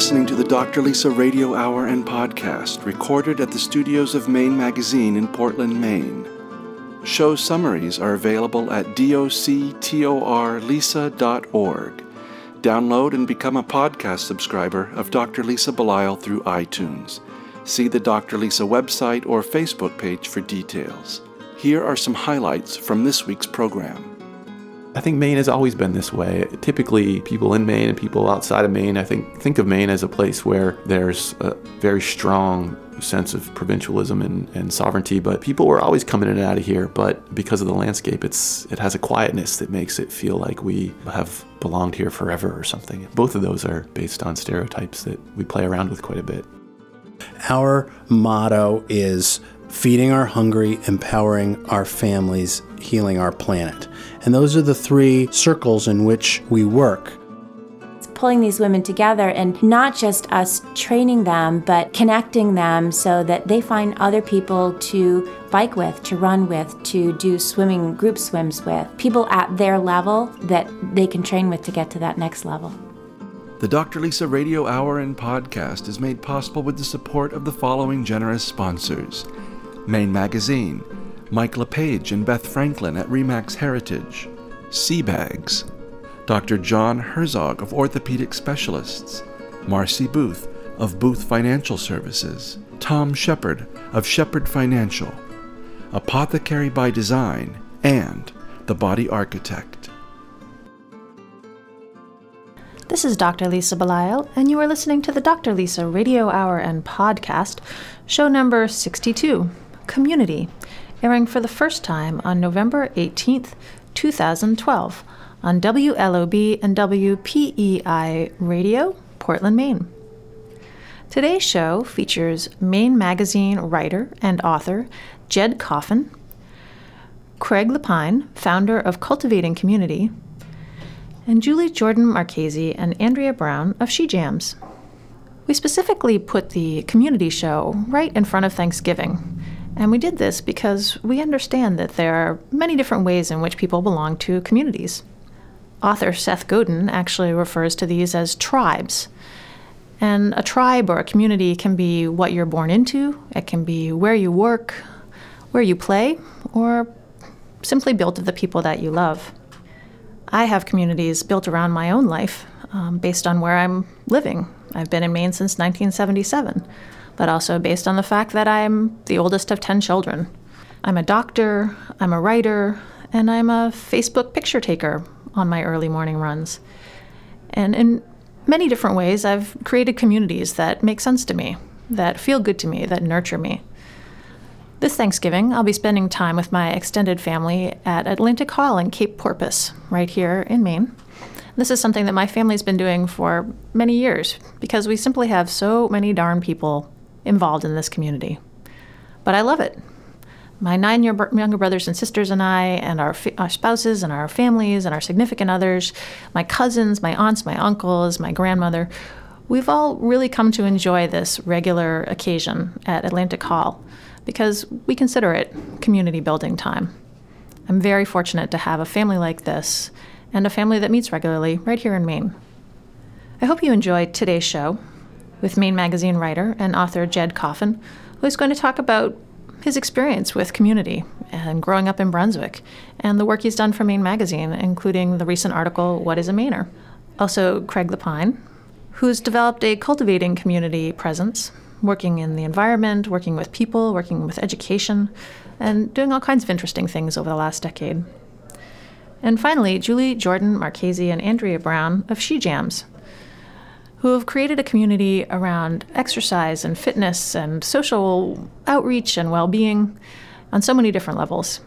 listening to the Dr. Lisa Radio Hour and Podcast, recorded at the studios of Maine Magazine in Portland, Maine. Show summaries are available at doctorlisa.org. Download and become a podcast subscriber of Dr. Lisa Belisle through iTunes. See the Dr. Lisa website or Facebook page for details. Here are some highlights from this week's program. I think Maine has always been this way. Typically, people in Maine and people outside of Maine, I think, think of Maine as a place where there's a very strong sense of provincialism and, and sovereignty, but people were always coming in and out of here. But because of the landscape, it's it has a quietness that makes it feel like we have belonged here forever or something. Both of those are based on stereotypes that we play around with quite a bit. Our motto is feeding our hungry, empowering our families, healing our planet. And those are the three circles in which we work. It's pulling these women together and not just us training them, but connecting them so that they find other people to bike with, to run with, to do swimming group swims with, people at their level that they can train with to get to that next level. The Dr. Lisa Radio Hour and Podcast is made possible with the support of the following generous sponsors Maine Magazine, Mike LePage and Beth Franklin at Remax Heritage, Seabags, Dr. John Herzog of Orthopedic Specialists, Marcy Booth of Booth Financial Services, Tom Shepard of Shepard Financial, Apothecary by Design, and The Body Architect. This is Dr. Lisa Belisle, and you are listening to the Dr. Lisa Radio Hour and Podcast, show number 62 Community airing for the first time on November 18th, 2012, on WLOB and WPEI Radio, Portland, Maine. Today's show features Maine Magazine writer and author Jed Coffin, Craig Lapine, founder of Cultivating Community, and Julie Jordan Marchese and Andrea Brown of She Jams. We specifically put the community show right in front of Thanksgiving and we did this because we understand that there are many different ways in which people belong to communities. Author Seth Godin actually refers to these as tribes. And a tribe or a community can be what you're born into, it can be where you work, where you play, or simply built of the people that you love. I have communities built around my own life um, based on where I'm living. I've been in Maine since 1977 but also based on the fact that I'm the oldest of 10 children. I'm a doctor, I'm a writer, and I'm a Facebook picture taker on my early morning runs. And in many different ways, I've created communities that make sense to me, that feel good to me, that nurture me. This Thanksgiving, I'll be spending time with my extended family at Atlantic Hall in Cape Porpoise, right here in Maine. This is something that my family's been doing for many years because we simply have so many darn people involved in this community. But I love it. My nine year younger brothers and sisters and I, and our, our spouses and our families and our significant others, my cousins, my aunts, my uncles, my grandmother, we've all really come to enjoy this regular occasion at Atlantic Hall because we consider it community building time. I'm very fortunate to have a family like this and a family that meets regularly right here in Maine. I hope you enjoyed today's show with Maine Magazine writer and author Jed Coffin, who is going to talk about his experience with community and growing up in Brunswick, and the work he's done for Maine Magazine, including the recent article, What is a Mainer? Also, Craig Lapine, who's developed a cultivating community presence, working in the environment, working with people, working with education, and doing all kinds of interesting things over the last decade. And finally, Julie Jordan Marchese and Andrea Brown of She Jams, who have created a community around exercise and fitness and social outreach and well being on so many different levels.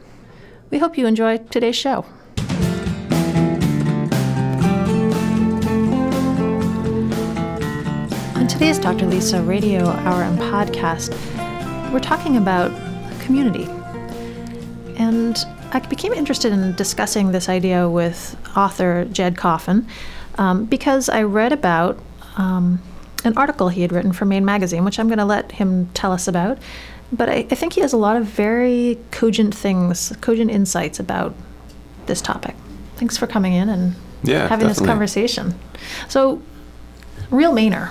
We hope you enjoy today's show. On today's Dr. Lisa radio hour and podcast, we're talking about community. And I became interested in discussing this idea with author Jed Coffin um, because I read about um, an article he had written for Maine Magazine, which I'm going to let him tell us about. But I, I, think he has a lot of very cogent things, cogent insights about this topic. Thanks for coming in and yeah, having definitely. this conversation. So, real Mainer,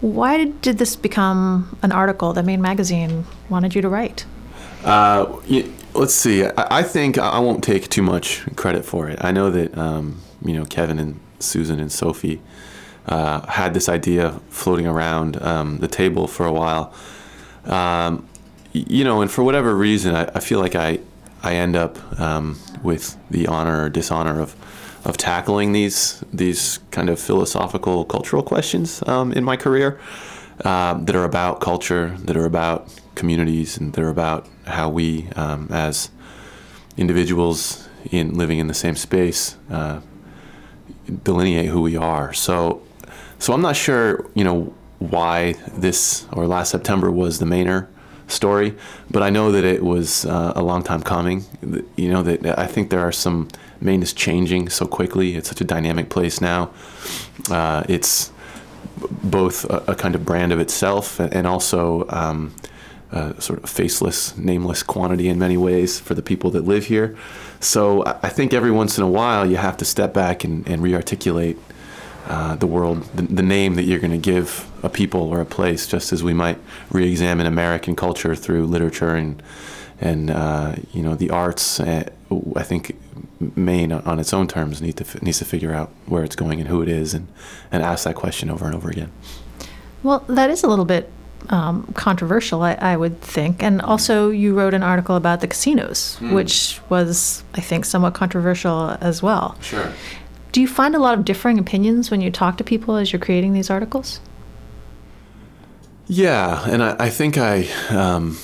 Why did this become an article that Maine Magazine wanted you to write? Uh, y- let's see. I, I think I won't take too much credit for it. I know that um, you know Kevin and Susan and Sophie uh, had this idea floating around um, the table for a while. Um, you know, and for whatever reason, I, I feel like I I end up um, with the honor or dishonor of of tackling these these kind of philosophical cultural questions um, in my career um, that are about culture, that are about communities, and that are about how we, um, as individuals in living in the same space, uh, delineate who we are. So, so I'm not sure, you know, why this or last September was the Mainer story, but I know that it was uh, a long time coming. You know that I think there are some Maine is changing so quickly. It's such a dynamic place now. Uh, it's both a, a kind of brand of itself and, also um, a sort of faceless, nameless quantity in many ways for the people that live here. So I I think every once in a while you have to step back and, and re-articulate uh, the world, the, the name that you're going to give a people or a place, just as we might re-examine American culture through literature and and uh, you know the arts. Uh, I think Maine, on its own terms, need to needs to figure out where it's going and who it is, and and ask that question over and over again. Well, that is a little bit um, controversial, I, I would think. And also, you wrote an article about the casinos, which was, I think, somewhat controversial as well. Sure. Do you find a lot of differing opinions when you talk to people as you're creating these articles? Yeah, and I, I think I, um,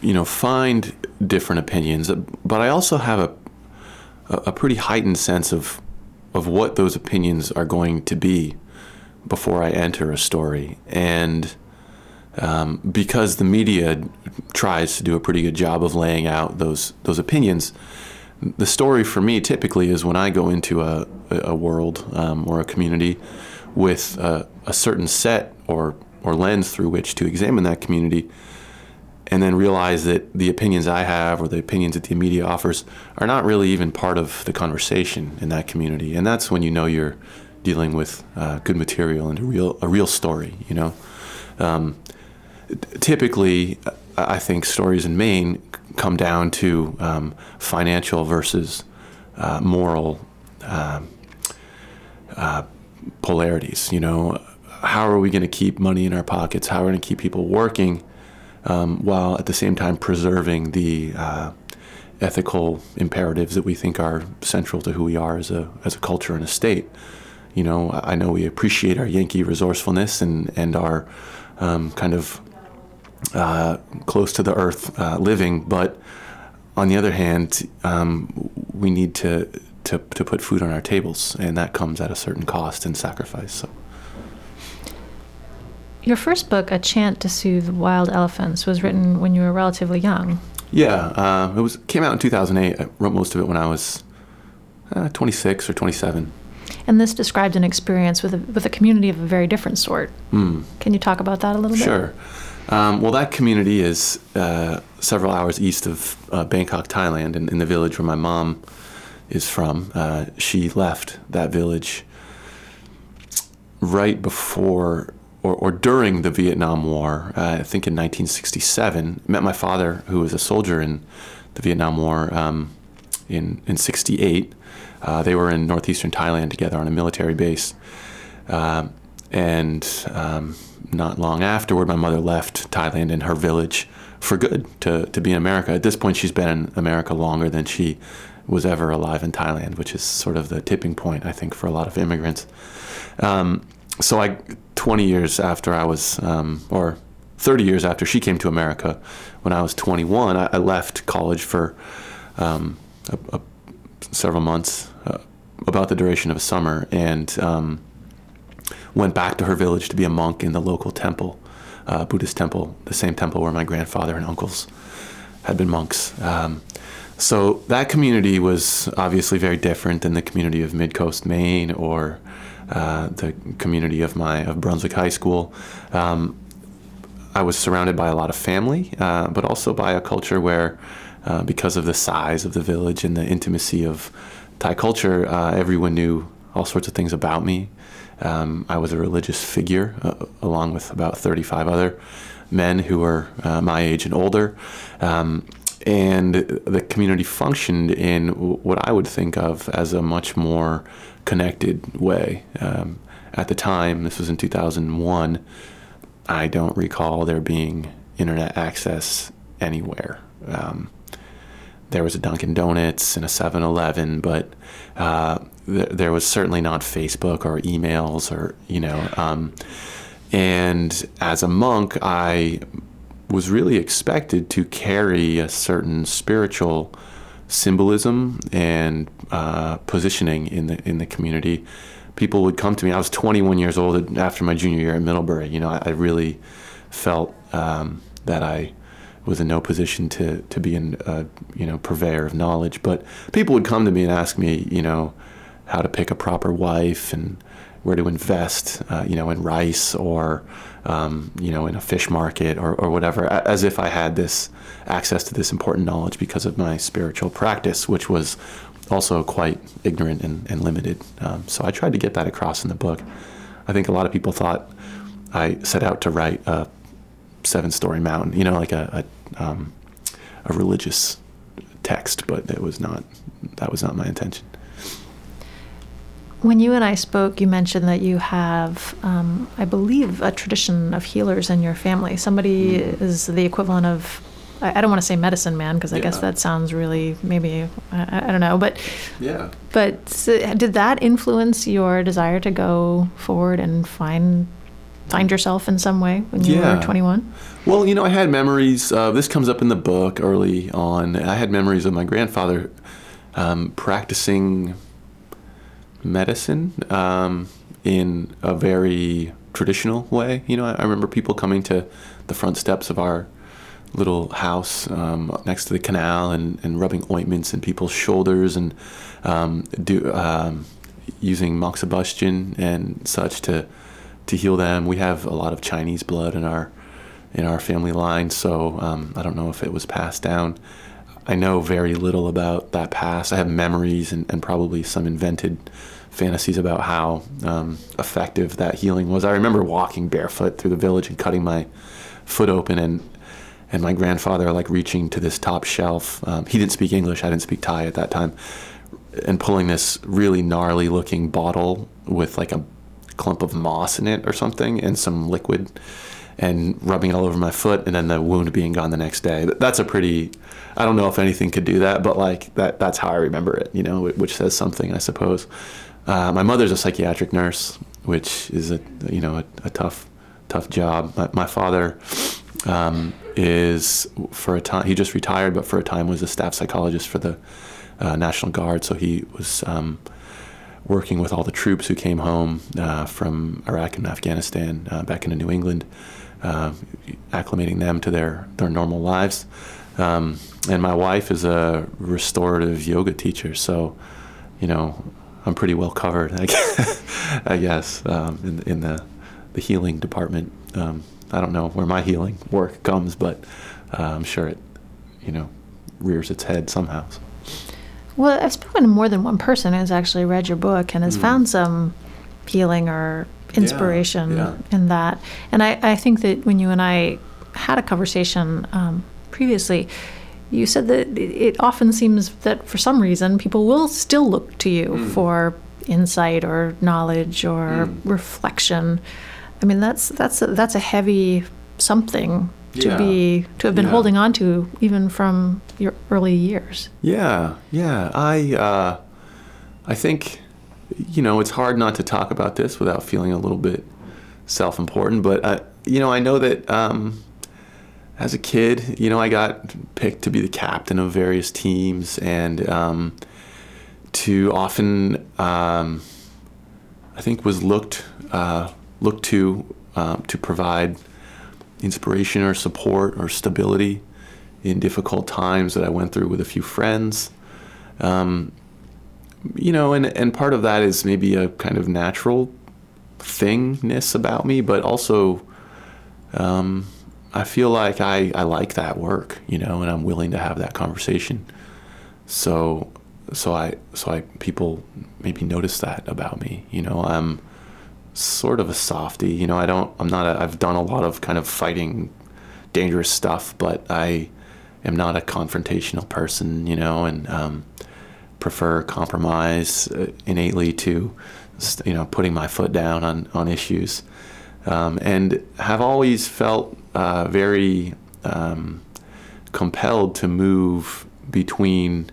you know, find different opinions, but I also have a, a a pretty heightened sense of of what those opinions are going to be before I enter a story, and um, because the media tries to do a pretty good job of laying out those those opinions, the story for me typically is when I go into a, a world um, or a community with a, a certain set or or lens through which to examine that community, and then realize that the opinions I have or the opinions that the media offers are not really even part of the conversation in that community, and that's when you know you're dealing with uh, good material and a real a real story. You know. Um, typically, I think stories in Maine come down to um, financial versus uh, moral um, uh, polarities. You know, how are we going to keep money in our pockets? How are we going to keep people working um, while at the same time preserving the uh, ethical imperatives that we think are central to who we are as a as a culture and a state? You know, I know we appreciate our Yankee resourcefulness and and our um, kind of uh, close to the earth uh, living, but on the other hand, um, we need to, to to put food on our tables, and that comes at a certain cost and sacrifice. So. Your first book, A Chant to Soothe Wild Elephants, was written when you were relatively young. Yeah, uh, it was came out in 2008. I wrote most of it when I was uh, 26 or 27. And this described an experience with a, with a community of a very different sort. Mm. Can you talk about that a little bit? Sure. Um, well, that community is uh, several hours east of uh, Bangkok, Thailand, in, in the village where my mom is from. Uh, she left that village right before or, or during the Vietnam War, uh, I think in 1967. Met my father, who was a soldier in the Vietnam War um, in, in 68. Uh, they were in northeastern Thailand together on a military base. Um, and um, not long afterward, my mother left Thailand and her village for good to, to be in America. At this point, she's been in America longer than she was ever alive in Thailand, which is sort of the tipping point, I think, for a lot of immigrants. Um, so, I, 20 years after I was, um, or 30 years after she came to America, when I was 21, I, I left college for um, a, a, several months, uh, about the duration of a summer, and um, went back to her village to be a monk in the local temple, uh, Buddhist temple, the same temple where my grandfather and uncles had been monks. Um, so that community was obviously very different than the community of Midcoast Maine or uh, the community of my of Brunswick High School. Um, I was surrounded by a lot of family, uh, but also by a culture where, uh, because of the size of the village and the intimacy of Thai culture, uh, everyone knew all sorts of things about me. Um, I was a religious figure, uh, along with about 35 other men who were uh, my age and older. Um, and the community functioned in what I would think of as a much more connected way. Um, at the time, this was in 2001, I don't recall there being internet access anywhere. Um, there was a Dunkin' Donuts and a 7 Eleven, but uh, th- there was certainly not Facebook or emails or, you know. Um, and as a monk, I was really expected to carry a certain spiritual symbolism and uh, positioning in the in the community. People would come to me. I was 21 years old after my junior year at Middlebury. You know, I, I really felt um, that I was in no position to to be a uh, you know purveyor of knowledge. But people would come to me and ask me, you know, how to pick a proper wife and where to invest, uh, you know, in rice or um, you know in a fish market or, or whatever, as if I had this access to this important knowledge because of my spiritual practice, which was also quite ignorant and, and limited. Um, so I tried to get that across in the book. I think a lot of people thought I set out to write a seven-story mountain, you know, like a a, um, a religious text, but it was not. That was not my intention. When you and I spoke, you mentioned that you have, um, I believe, a tradition of healers in your family. Somebody mm. is the equivalent of, I, I don't want to say medicine man because I yeah. guess that sounds really maybe I, I, don't know, but yeah. But did that influence your desire to go forward and find find yourself in some way when you yeah. were 21? Well, you know, I had memories. Uh, this comes up in the book early on. I had memories of my grandfather um, practicing medicine um, in a very traditional way. You know, I, I, remember people coming to the front steps of our little house um, next to the canal and, and rubbing ointments in people's shoulders and um, do um, using moxibustion and such to to heal them. We have a lot of Chinese blood in our in our family line, so um, I don't know if it was passed down. I know very little about that past. I have memories and, and probably some invented fantasies about how um, effective that healing was. I remember walking barefoot through the village and cutting my foot open and and my grandfather like reaching to this top shelf. Um, he didn't speak English. I didn't speak Thai at that time, and pulling this really gnarly looking bottle with like a clump of moss in it or something and some liquid and rubbing it all over my foot and then the wound being gone the next day. That's a pretty I don't know if anything could do that, but like that that's how I remember it, you know, which says something, I suppose. Uh, my mother's a psychiatric nurse, which is a you know a, a tough tough job. My, my father um, is for a time he just retired, but for a time was a staff psychologist for the uh, National Guard. So he was um, working with all the troops who came home uh, from Iraq and Afghanistan uh, back into New England, uh, acclimating them to their their normal lives. Um, and my wife is a restorative yoga teacher, so you know I'm pretty well covered, I guess, I guess um, in, in the the healing department. Um, I don't know where my healing work comes, but uh, I'm sure it, you know, rears its head somehow. Well, I've spoken to more than one person who's actually read your book and has mm. found some healing or inspiration yeah, yeah. in that. And I, I think that when you and I had a conversation um, previously, you said that it often seems that for some reason people will still look to you mm. for insight or knowledge or mm. reflection. I mean, that's that's a, that's a heavy something to yeah. be to have been yeah. holding on to even from your early years. Yeah, yeah. I uh, I think you know it's hard not to talk about this without feeling a little bit self-important, but I, you know I know that. Um, as a kid, you know, I got picked to be the captain of various teams and um, to often, um, I think, was looked uh, looked to um, to provide inspiration or support or stability in difficult times that I went through with a few friends. Um, you know, and and part of that is maybe a kind of natural thingness about me, but also. Um, I feel like I, I like that work, you know, and I'm willing to have that conversation. So so I so I people maybe notice that about me. You know, I'm sort of a softy. You know, I don't. I'm not. A, I've done a lot of kind of fighting, dangerous stuff, but I am not a confrontational person. You know, and um, prefer compromise uh, innately to, you know, putting my foot down on on issues, um, and have always felt uh, very um, compelled to move between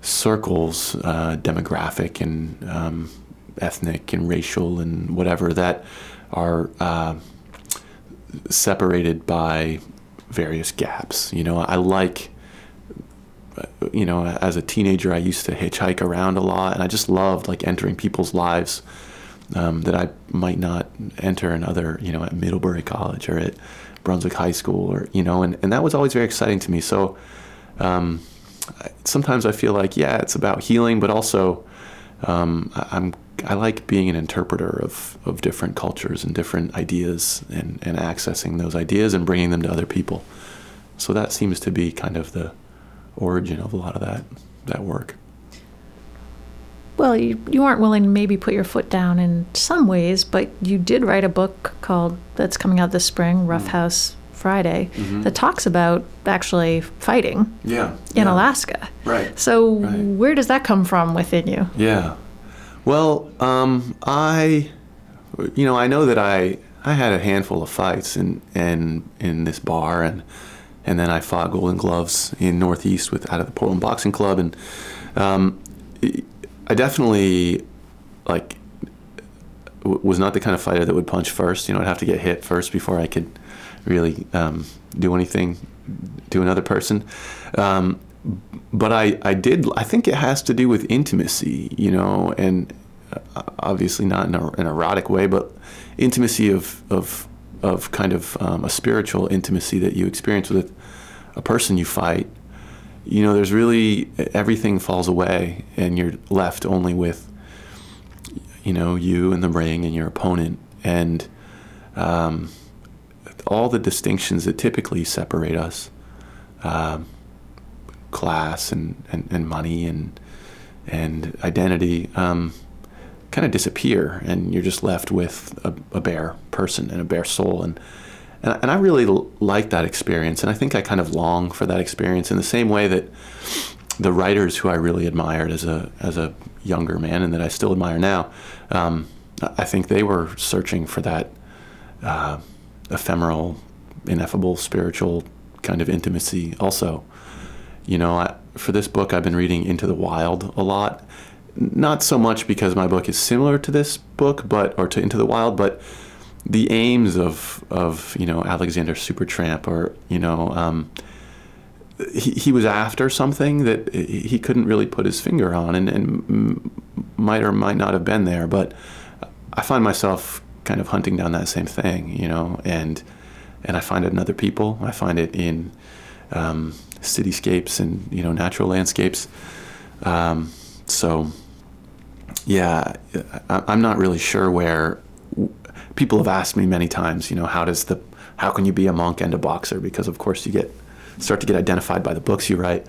circles, uh, demographic and um, ethnic and racial and whatever, that are uh, separated by various gaps. You know, I like, you know, as a teenager, I used to hitchhike around a lot, and I just loved like entering people's lives um, that I might not enter in other, you know, at Middlebury College or at Brunswick High School, or you know, and, and that was always very exciting to me. So. Um, sometimes I feel like yeah, it's about healing, but also um, I'm I like being an interpreter of, of different cultures and different ideas and, and accessing those ideas and bringing them to other people. So that seems to be kind of the origin of a lot of that that work. Well, you, you aren't willing to maybe put your foot down in some ways, but you did write a book called that's coming out this spring, Rough mm. House Friday mm-hmm. that talks about actually fighting yeah, in yeah. Alaska. Right. So right. where does that come from within you? Yeah. Well, um, I, you know, I know that I I had a handful of fights in in in this bar and and then I fought Golden Gloves in Northeast with out of the Portland Boxing Club and um, I definitely like was not the kind of fighter that would punch first. You know, I'd have to get hit first before I could really um, do anything to another person. Um, but I, I did, I think it has to do with intimacy, you know, and uh, obviously not in a, an erotic way, but intimacy of, of, of kind of um, a spiritual intimacy that you experience with a person you fight. You know, there's really everything falls away, and you're left only with, you know, you and the ring and your opponent. And, um, all the distinctions that typically separate us um, class and, and, and, money and, and identity um, kind of disappear, and you're just left with a, a, bare person and a bare soul. And, and, and I really l- like that experience, and I think I kind of long for that experience in the same way that the writers who I really admired as a, as a younger man and that I still admire now, um, I think they were searching for that. Uh, ephemeral, ineffable, spiritual kind of intimacy. Also, you know, I, for this book, I've been reading Into the Wild a lot. Not so much because my book is similar to this book, but or to Into the Wild, but the aims of of you know Alexander Supertramp, or you know, um, he, he was after something that he couldn't really put his finger on, and, and might or might not have been there. But I find myself kind of hunting down that same thing, you know, and and I find it in other people. I find it in um, cityscapes and you know natural landscapes. Um, so yeah, I, I'm not really sure where. People have asked me many times, you know, how does the how can you be a monk and a boxer? Because of course you get start to get identified by the books you write.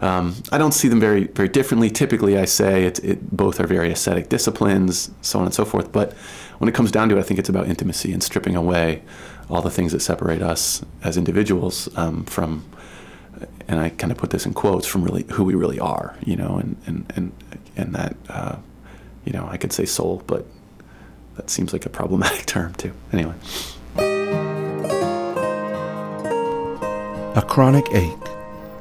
Um, I don't see them very very differently. Typically, I say it, it, both are very ascetic disciplines, so on and so forth. But when it comes down to it, I think it's about intimacy and stripping away all the things that separate us as individuals um, from, and I kind of put this in quotes, from really who we really are, you know, and, and, and, and that, uh, you know, I could say soul, but that seems like a problematic term too. Anyway. A chronic ache,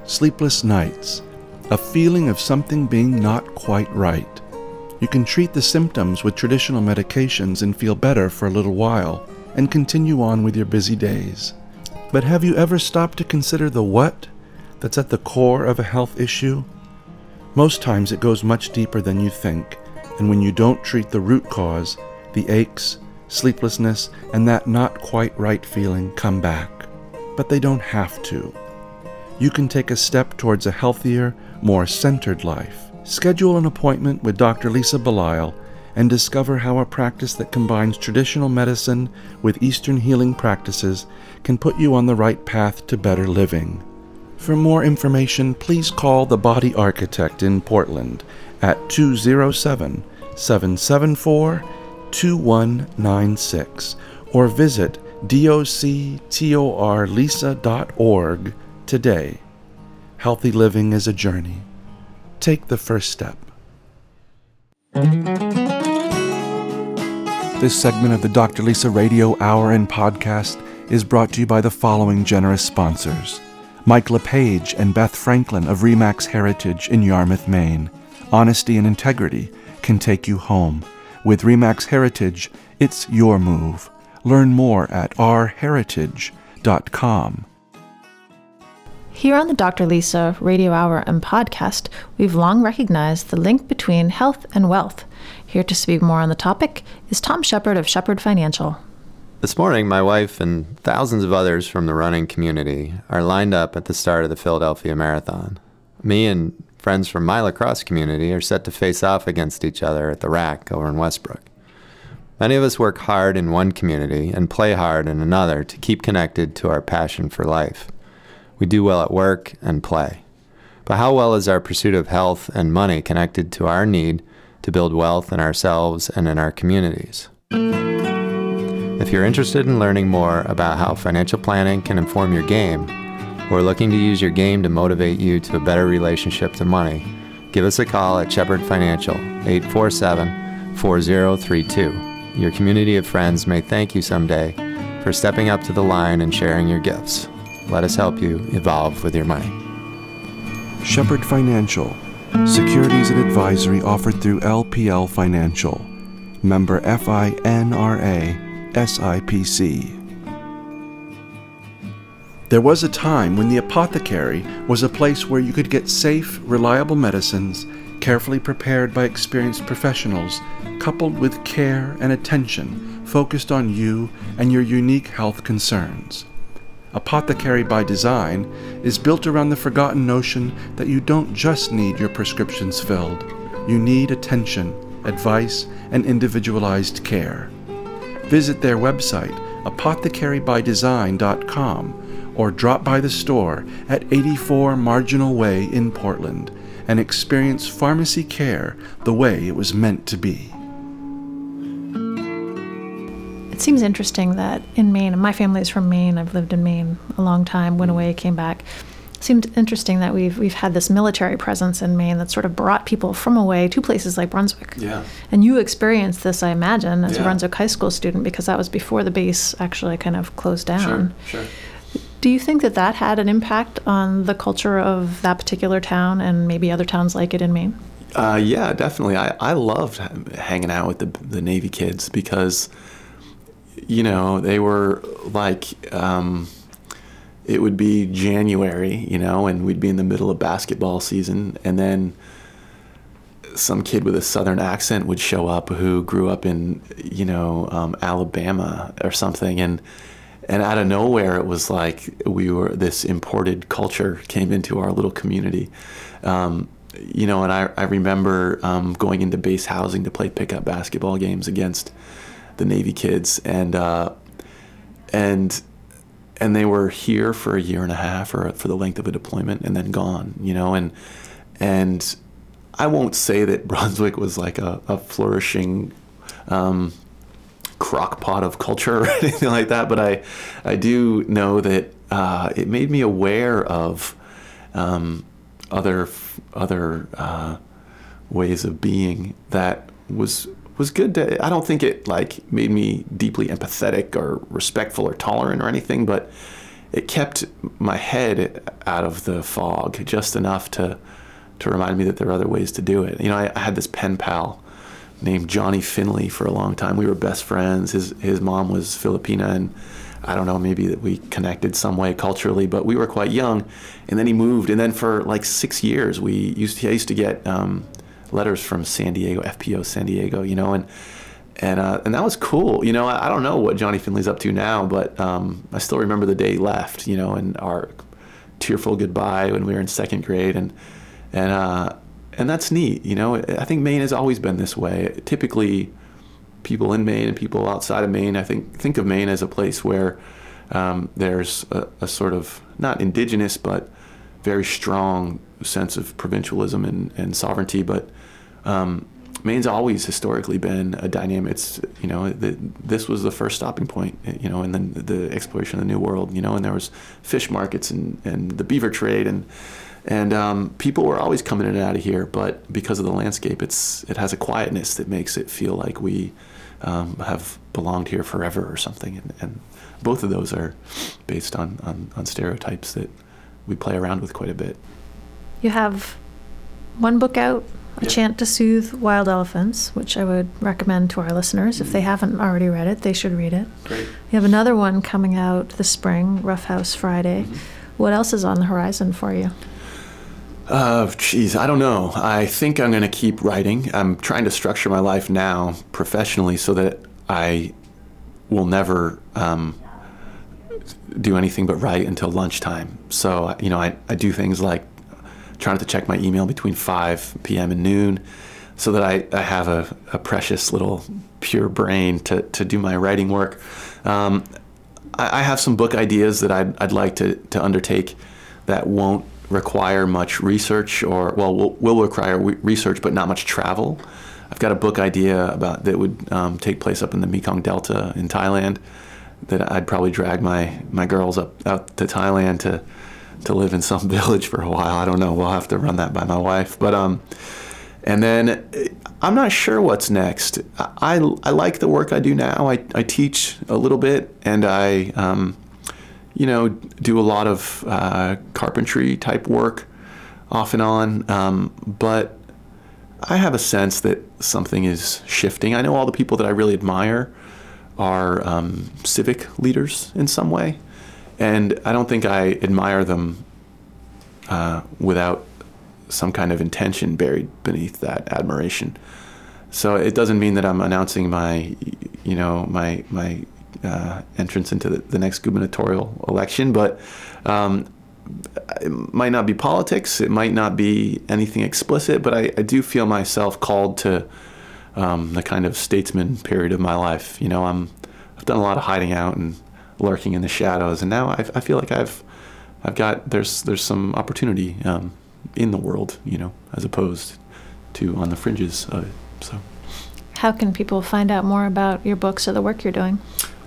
sleepless nights, a feeling of something being not quite right you can treat the symptoms with traditional medications and feel better for a little while and continue on with your busy days. But have you ever stopped to consider the what that's at the core of a health issue? Most times it goes much deeper than you think, and when you don't treat the root cause, the aches, sleeplessness, and that not quite right feeling come back. But they don't have to. You can take a step towards a healthier, more centered life. Schedule an appointment with Dr. Lisa Belisle and discover how a practice that combines traditional medicine with Eastern healing practices can put you on the right path to better living. For more information, please call the Body Architect in Portland at 207 774 2196 or visit doctorlisa.org today. Healthy living is a journey. Take the first step. This segment of the Dr. Lisa Radio Hour and Podcast is brought to you by the following generous sponsors Mike LePage and Beth Franklin of Remax Heritage in Yarmouth, Maine. Honesty and integrity can take you home. With Remax Heritage, it's your move. Learn more at rheritage.com. Here on the Dr. Lisa Radio Hour and podcast, we've long recognized the link between health and wealth. Here to speak more on the topic is Tom Shepard of Shepard Financial. This morning, my wife and thousands of others from the running community are lined up at the start of the Philadelphia Marathon. Me and friends from my lacrosse community are set to face off against each other at the rack over in Westbrook. Many of us work hard in one community and play hard in another to keep connected to our passion for life. We do well at work and play. But how well is our pursuit of health and money connected to our need to build wealth in ourselves and in our communities? If you're interested in learning more about how financial planning can inform your game, or looking to use your game to motivate you to a better relationship to money, give us a call at Shepard Financial, 847 4032. Your community of friends may thank you someday for stepping up to the line and sharing your gifts. Let us help you evolve with your money. Shepard Financial, securities and advisory offered through LPL Financial, member FINRA SIPC. There was a time when the apothecary was a place where you could get safe, reliable medicines, carefully prepared by experienced professionals, coupled with care and attention focused on you and your unique health concerns. Apothecary by Design is built around the forgotten notion that you don't just need your prescriptions filled, you need attention, advice, and individualized care. Visit their website, apothecarybydesign.com, or drop by the store at 84 Marginal Way in Portland and experience pharmacy care the way it was meant to be. It seems interesting that in Maine, my family is from Maine. I've lived in Maine a long time, went away, came back. It seemed interesting that we've we've had this military presence in Maine that sort of brought people from away to places like Brunswick. Yeah. And you experienced this, I imagine, as a Brunswick high school student because that was before the base actually kind of closed down. Sure, sure. Do you think that that had an impact on the culture of that particular town and maybe other towns like it in Maine? Uh, yeah, definitely. I, I loved hanging out with the, the Navy kids because, you know, they were like, um, it would be January, you know, and we'd be in the middle of basketball season, and then some kid with a southern accent would show up who grew up in, you know, um, Alabama or something, and and out of nowhere it was like we were this imported culture came into our little community. Um, you know, and I, I remember um, going into base housing to play pickup basketball games against the Navy kids, and uh, and and they were here for a year and a half or for the length of a deployment and then gone. You know, and and I won't say that Brunswick was like a, a flourishing um, crock pot of culture or anything like that, but I I do know that uh, it made me aware of um, other other uh, ways of being that was was good to, I don't think it like made me deeply empathetic or respectful or tolerant or anything, but it kept my head out of the fog just enough to to remind me that there are other ways to do it. You know, I, I had this pen pal named Johnny Finley for a long time. We were best friends. His his mom was Filipina, and I don't know, maybe that we connected some way culturally, but we were quite young. And then he moved, and then for like six years, we used I used to get um, letters from San Diego, FPO San Diego, you know, and and uh, and that was cool. You know, I, I don't know what Johnny Finley's up to now, but um, I still remember the day he left. You know, and our tearful goodbye when we were in second grade, and and uh, and that's neat. You know, I think Maine has always been this way. Typically, people in Maine and people outside of Maine, I think, think of Maine as a place where um, there's a, a sort of not indigenous, but very strong sense of provincialism and, and sovereignty, but um, Maine's always historically been a dynamic. It's you know the, this was the first stopping point, you know, in the, the exploration of the New World, you know, and there was fish markets and, and the beaver trade and and um, people were always coming in and out of here. But because of the landscape, it's it has a quietness that makes it feel like we um, have belonged here forever or something. And, and both of those are based on, on, on stereotypes that we play around with quite a bit. You have one book out, A. Chant to Soothe Wild Elephants, which I would recommend to our listeners. If they haven't already read it, they should read it. Great. You have another one coming out this spring, Roughhouse Friday. What else is on the horizon for you? Uh, geez, I don't know. I think I'm going to keep writing. I'm trying to structure my life now professionally so that I will never um, do anything but write until lunchtime. So, you know, I, I do things like trying to check my email between 5 p.m. and noon so that I, I have a, a precious little pure brain to, to do my writing work. Um, I, I have some book ideas that I'd, I'd like to, to undertake that won't require much research or, well, will, will require research but not much travel. I've got a book idea about that would um, take place up in the Mekong Delta in Thailand that I'd probably drag my, my girls up out to Thailand to to live in some village for a while. I don't know. We'll have to run that by my wife. But um, and then I'm not sure what's next. I, I like the work I do now. I, I teach a little bit and I um, you know do a lot of uh, carpentry type work off and on. Um, but I have a sense that something is shifting. I know all the people that I really admire are um, civic leaders in some way, and I don't think I admire them uh, without some kind of intention buried beneath that admiration. So it doesn't mean that I'm announcing my, you know, my my uh, entrance into the, the next gubernatorial election, but um, it might not be politics. It might not be anything explicit, but I, I do feel myself called to um, the kind of statesman period of my life. You know, I'm I've done a lot of hiding out and lurking in the shadows, and now I, I feel like I've I've got there's there's some opportunity um, in the world. You know, as opposed to on the fringes of it. So. How can people find out more about your books or the work you're doing?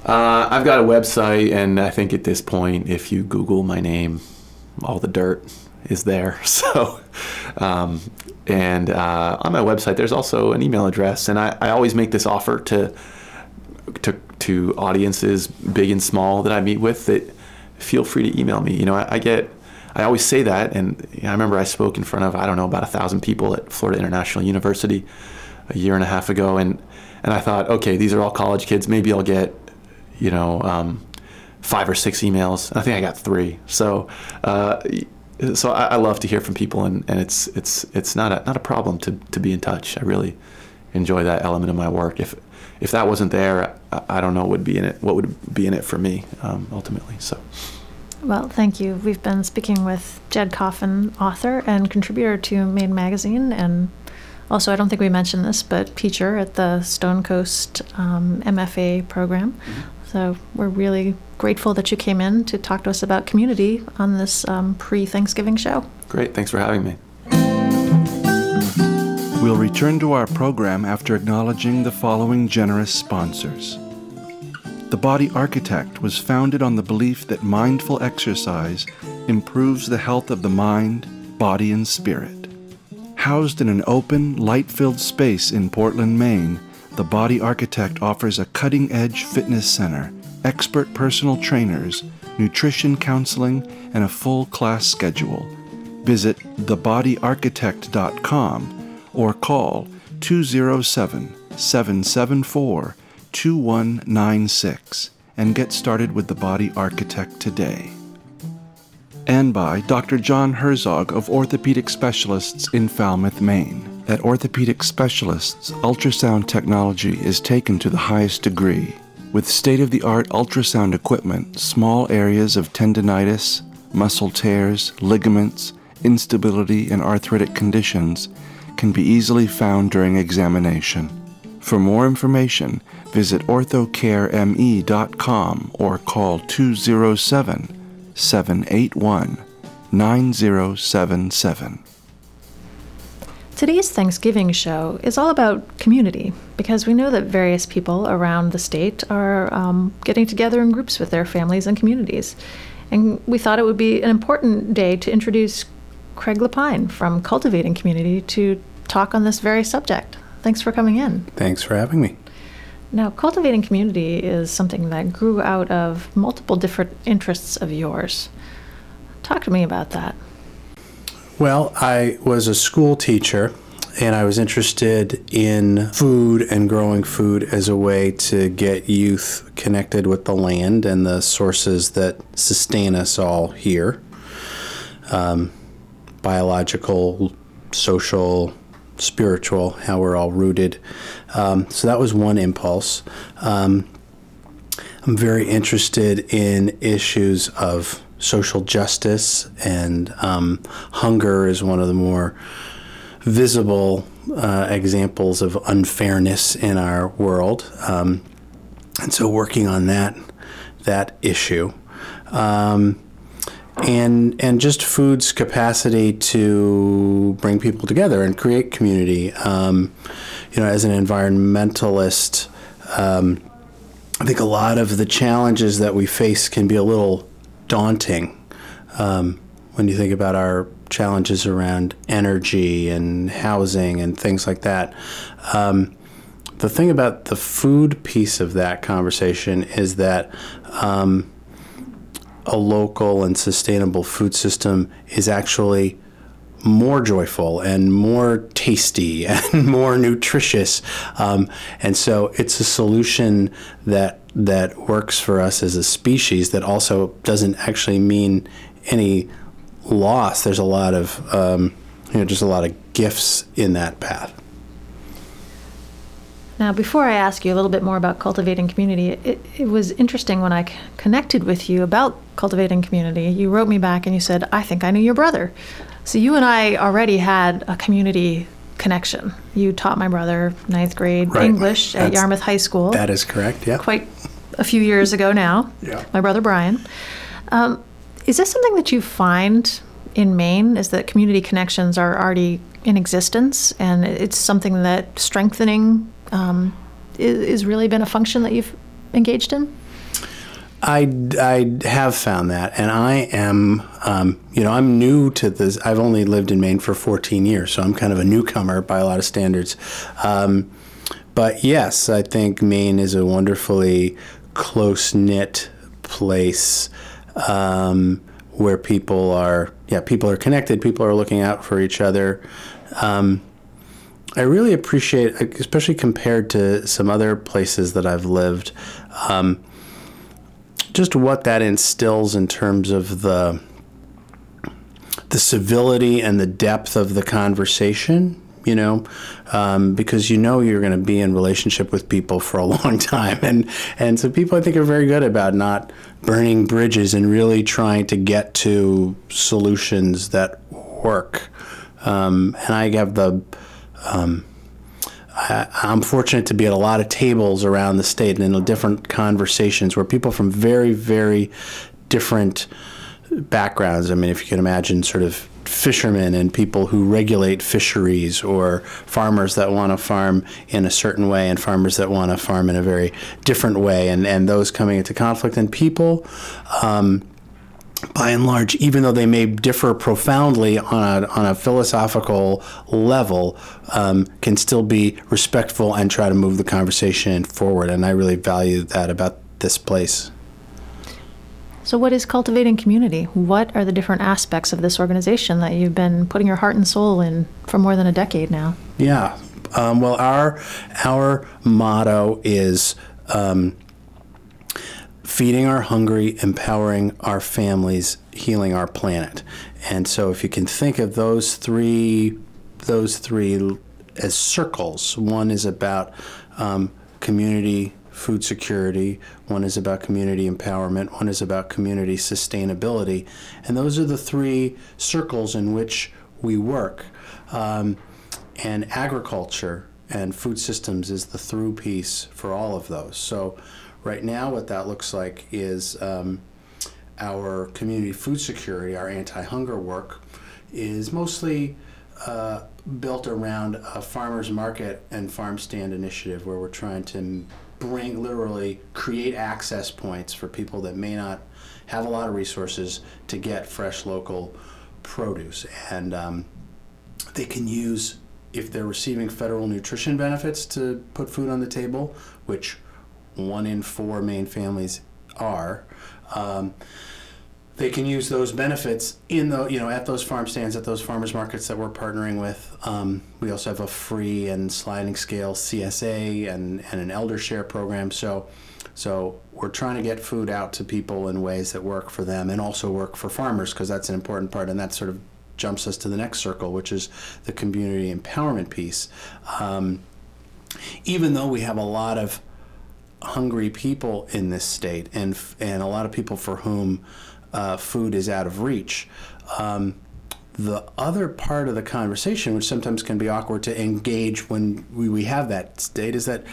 Uh, I've got a website, and I think at this point, if you Google my name, all the dirt is there. So, um, and uh, on my website, there's also an email address, and I, I always make this offer to to to audiences, big and small, that I meet with, that feel free to email me. You know, I, I get. I always say that, and I remember I spoke in front of I don't know about a thousand people at Florida International University a year and a half ago, and and I thought, okay, these are all college kids. Maybe I'll get you know, um, five or six emails. I think I got three. So, uh, so I, I love to hear from people, and, and it's it's it's not a not a problem to, to be in touch. I really enjoy that element of my work. If if that wasn't there, I, don't know what would be in it. What would be in it for me um, ultimately? So. Well, thank you. We've been speaking with Jed Coffin, author and contributor to Maine Magazine, and also, I don't think we mentioned this, but teacher at the Stonecoast um, MFA program. So we're really grateful that you came in to talk to us about community on this um, pre Thanksgiving show. Great. Thanks for having me. We'll return to our program after acknowledging the following generous sponsors. The Body Architect was founded on the belief that mindful exercise improves the health of the mind, body, and spirit. Housed in an open, light filled space in Portland, Maine, the Body Architect offers a cutting edge fitness center, expert personal trainers, nutrition counseling, and a full class schedule. Visit thebodyarchitect.com or call 207 774 2196 and get started with the Body Architect today. And by Dr. John Herzog of Orthopedic Specialists in Falmouth, Maine. At Orthopedic Specialists, ultrasound technology is taken to the highest degree. With state of the art ultrasound equipment, small areas of tendonitis, muscle tears, ligaments, instability, and arthritic conditions can be easily found during examination. For more information, visit orthocareme.com or call 207 781 9077. Today's Thanksgiving show is all about community because we know that various people around the state are um, getting together in groups with their families and communities. And we thought it would be an important day to introduce Craig Lapine from Cultivating Community to talk on this very subject. Thanks for coming in. Thanks for having me. Now, cultivating community is something that grew out of multiple different interests of yours. Talk to me about that. Well, I was a school teacher and I was interested in food and growing food as a way to get youth connected with the land and the sources that sustain us all here um, biological, social, spiritual, how we're all rooted. Um, so that was one impulse. Um, I'm very interested in issues of social justice, and um, hunger is one of the more visible uh, examples of unfairness in our world. Um, and so, working on that that issue, um, and and just food's capacity to bring people together and create community. Um, you know, as an environmentalist. Um, I think a lot of the challenges that we face can be a little daunting um, when you think about our challenges around energy and housing and things like that. Um, the thing about the food piece of that conversation is that um, a local and sustainable food system is actually more joyful and more tasty and more nutritious. Um, and so it's a solution that that works for us as a species that also doesn't actually mean any loss. There's a lot of um, you know just a lot of gifts in that path. Now, before I ask you a little bit more about cultivating community, it, it was interesting when I c- connected with you about cultivating community. You wrote me back and you said, I think I knew your brother. So you and I already had a community connection. You taught my brother ninth grade Right. English at Yarmouth High School That is correct. Yeah. quite a few years ago now. Yeah. My brother Brian. Um, is this something that you find in Maine? Is that community connections are already in existence, and it's something that strengthening um, is, is really been a function that you've engaged in? I, I have found that, and I am, um, you know, I'm new to this. I've only lived in Maine for 14 years, so I'm kind of a newcomer by a lot of standards. Um, but yes, I think Maine is a wonderfully close knit place um, where people are, yeah, people are connected, people are looking out for each other. Um, I really appreciate, especially compared to some other places that I've lived. Um, just what that instills in terms of the the civility and the depth of the conversation you know um, because you know you're going to be in relationship with people for a long time and and so people i think are very good about not burning bridges and really trying to get to solutions that work um, and i have the um, I, I'm fortunate to be at a lot of tables around the state and in different conversations where people from very, very different backgrounds. I mean, if you can imagine, sort of fishermen and people who regulate fisheries, or farmers that want to farm in a certain way, and farmers that want to farm in a very different way, and, and those coming into conflict, and people. Um, by and large, even though they may differ profoundly on a, on a philosophical level, um, can still be respectful and try to move the conversation forward. And I really value that about this place. So, what is cultivating community? What are the different aspects of this organization that you've been putting your heart and soul in for more than a decade now? Yeah. Um, well, our our motto is um, feeding our hungry, empowering our families, healing our planet. And so, if you can think of those three those three as circles, one is about um, community food security, one is about community empowerment, one is about community sustainability, and those are the three circles in which we work. Um, and agriculture and food systems is the through piece for all of those. So, right now, what that looks like is um, our community food security, our anti-hunger work, is mostly uh, built around a farmers market and farm stand initiative where we're trying to bring literally create access points for people that may not have a lot of resources to get fresh local produce. And um, they can use if they're receiving federal nutrition benefits to put food on the table which one in four Maine families are um, they can use those benefits in the you know at those farm stands at those farmers markets that we're partnering with. Um, we also have a free and sliding scale CSA and, and an elder share program. So so we're trying to get food out to people in ways that work for them and also work for farmers because that's an important part and that sort of jumps us to the next circle, which is the community empowerment piece. Um, even though we have a lot of hungry people in this state and and a lot of people for whom uh, food is out of reach. Um, the other part of the conversation, which sometimes can be awkward to engage when we, we have that state, is that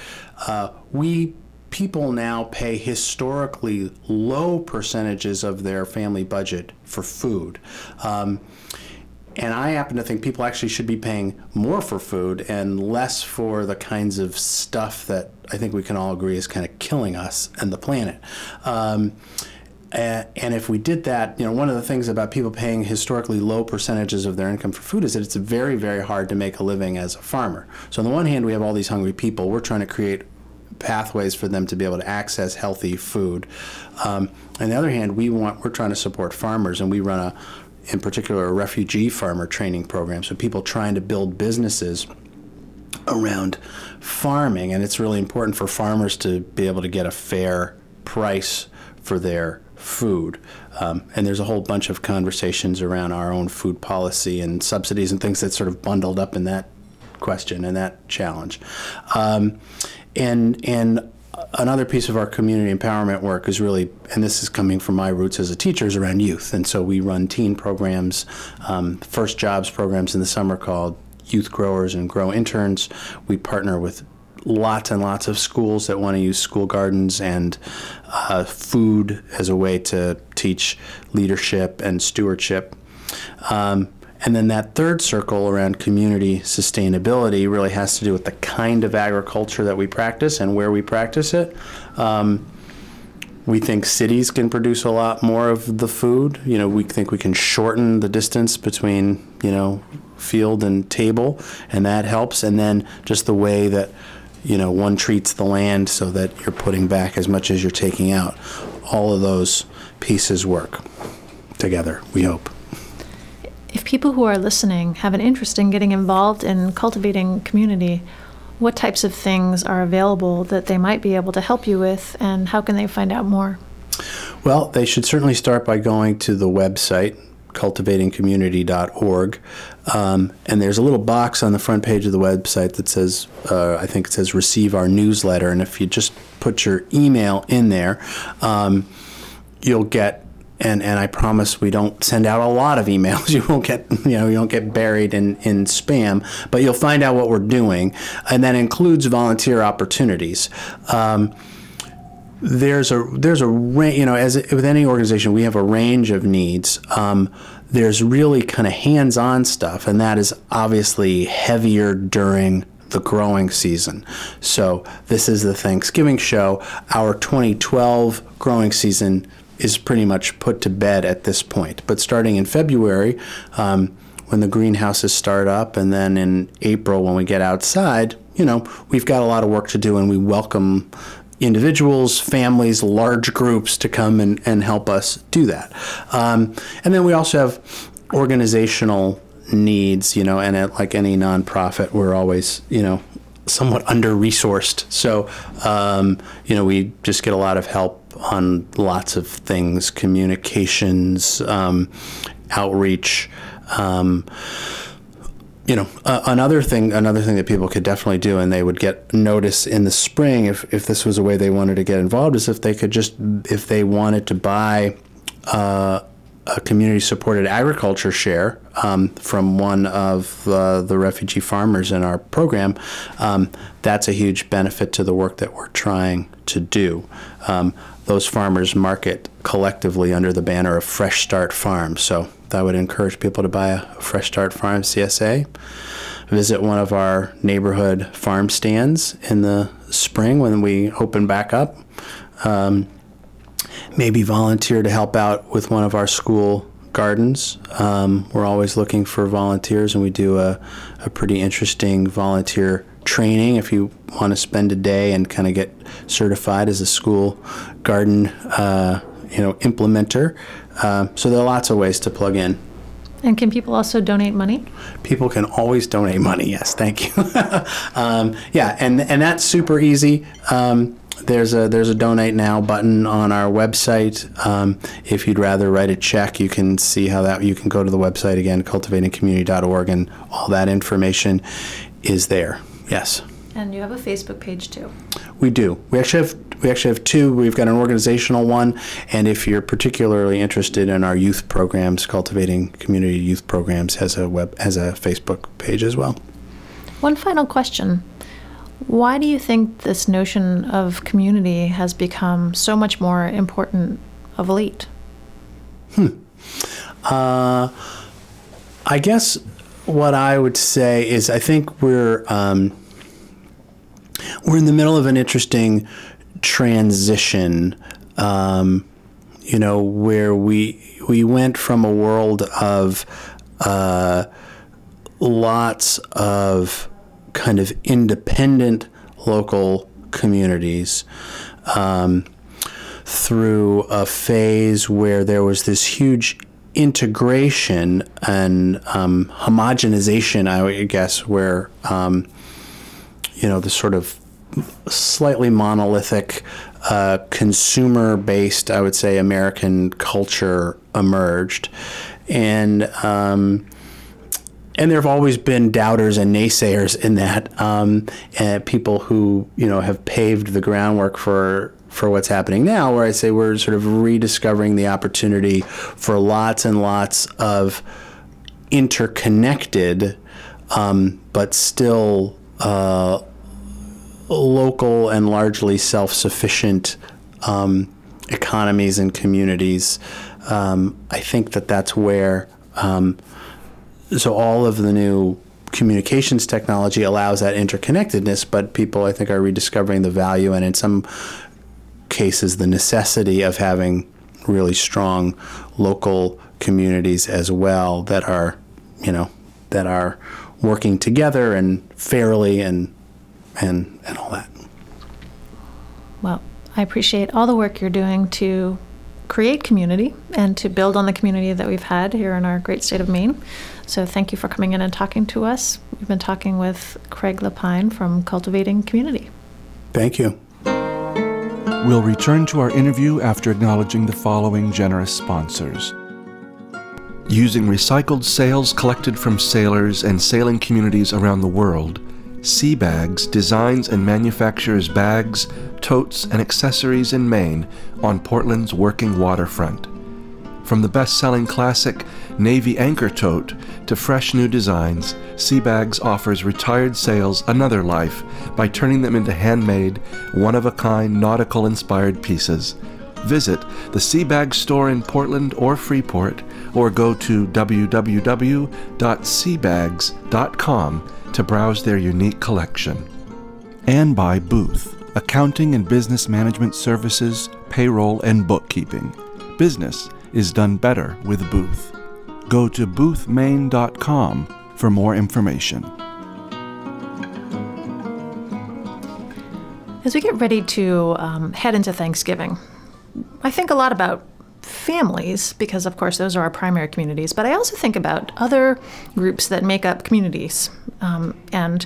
uh, we people now pay historically low percentages of their family budget for food. Um, and I happen to think people actually should be paying more for food and less for the kinds of stuff that I think we can all agree is kind of killing us and the planet. Um, and if we did that, you know, one of the things about people paying historically low percentages of their income for food is that it's very, very hard to make a living as a farmer. So on the one hand, we have all these hungry people. We're trying to create pathways for them to be able to access healthy food. Um, on the other hand, we want we're trying to support farmers, and we run a, in particular, a refugee farmer training program. So people trying to build businesses around farming, and it's really important for farmers to be able to get a fair price for their food. Um, and there's a whole bunch of conversations around our own food policy and subsidies and things that sort of bundled up in that question and that challenge. Um, and and another piece of our community empowerment work is really, and this is coming from my roots as a teacher, is around youth. And so we run teen programs, um, first jobs programs in the summer called Youth Growers and Grow Interns. We partner with lots and lots of schools that want to use school gardens and uh, food as a way to teach leadership and stewardship. Um, and then that third circle around community sustainability really has to do with the kind of agriculture that we practice and where we practice it. Um, we think cities can produce a lot more of the food. You know, we think we can shorten the distance between, you know, field and table, and that helps. And then just the way that you know, one treats the land so that you're putting back as much as you're taking out. All of those pieces work together, we hope. If people who are listening have an interest in getting involved in cultivating community, what types of things are available that they might be able to help you with, and how can they find out more? Well, they should certainly start by going to the website, cultivatingcommunity.org. Um, and there's a little box on the front page of the website that says, uh, I think it says receive our newsletter. And if you just put your email in there, um, you'll get and and I promise we don't send out a lot of emails. You won't get you know you don't get buried in in spam, but you'll find out what we're doing, and that includes volunteer opportunities. Um, there's a there's a you know as with any organization we have a range of needs. Um, there's really kind of hands-on stuff, and that is obviously heavier during the growing season. So this is the Thanksgiving show. Our 2012 growing season is pretty much put to bed at this point. But starting in February, um, when the greenhouses start up, and then in April when we get outside, you know, we've got a lot of work to do, and we welcome individuals, families, large groups to come and, and help us do that. Um, and then we also have organizational needs, you know, and at, like any nonprofit, we're always, you know, somewhat under resourced. So, um, you know, we just get a lot of help on lots of things communications, um, outreach. Um, you know, uh, another thing, another thing that people could definitely do, and they would get notice in the spring if, if this was a way they wanted to get involved, is if they could just, if they wanted to buy uh, a community supported agriculture share um, from one of uh, the refugee farmers in our program, um, that's a huge benefit to the work that we're trying to do. Um, those farmers market collectively under the banner of Fresh Start Farm. So I would encourage people to buy a Fresh Start Farm CSA. Visit one of our neighborhood farm stands in the spring when we open back up. Um, maybe volunteer to help out with one of our school gardens. Um, we're always looking for volunteers, and we do a, a pretty interesting volunteer training if you want to spend a day and kind of get certified as a school garden, uh, you know, implementer. Uh, so there are lots of ways to plug in. And can people also donate money? People can always donate money. Yes, thank you. um, yeah, and and that's super easy. Um, there's a there's a donate now button on our website. Um, if you'd rather write a check, you can see how that you can go to the website again, cultivatingcommunity.org, and all that information is there. Yes. And you have a Facebook page too. We do. We actually have we actually have two. We've got an organizational one, and if you're particularly interested in our youth programs, cultivating community youth programs has a web has a Facebook page as well. One final question. Why do you think this notion of community has become so much more important of late? Hmm. Uh, I guess what I would say is I think we're um, we're in the middle of an interesting transition. Um, you know, where we we went from a world of uh, lots of kind of independent local communities um, through a phase where there was this huge integration and um, homogenization, I guess, where um, you know the sort of slightly monolithic, uh, consumer-based, I would say, American culture emerged, and um, and there have always been doubters and naysayers in that, um, and people who you know have paved the groundwork for for what's happening now, where I say we're sort of rediscovering the opportunity for lots and lots of interconnected, um, but still uh, local and largely self-sufficient um, economies and communities. Um, I think that that's where um, so all of the new communications technology allows that interconnectedness, but people I think are rediscovering the value and in some cases the necessity of having really strong local communities as well that are, you know, that are working together and fairly and and and all that. Well, I appreciate all the work you're doing to create community and to build on the community that we've had here in our great state of Maine. So thank you for coming in and talking to us. We've been talking with Craig Lapine from Cultivating Community. Thank you. We'll return to our interview after acknowledging the following generous sponsors. Using recycled sails collected from sailors and sailing communities around the world, Sea Bags designs and manufactures bags, totes, and accessories in Maine on Portland's working waterfront. From the best selling classic Navy Anchor Tote to fresh new designs, Sea Bags offers retired sails another life by turning them into handmade, one of a kind nautical inspired pieces. Visit the Sea Bag store in Portland or Freeport or go to www.seabags.com to browse their unique collection. And by Booth, accounting and business management services, payroll, and bookkeeping. Business is done better with Booth. Go to boothmain.com for more information. As we get ready to um, head into Thanksgiving, I think a lot about families because, of course, those are our primary communities, but I also think about other groups that make up communities. Um, and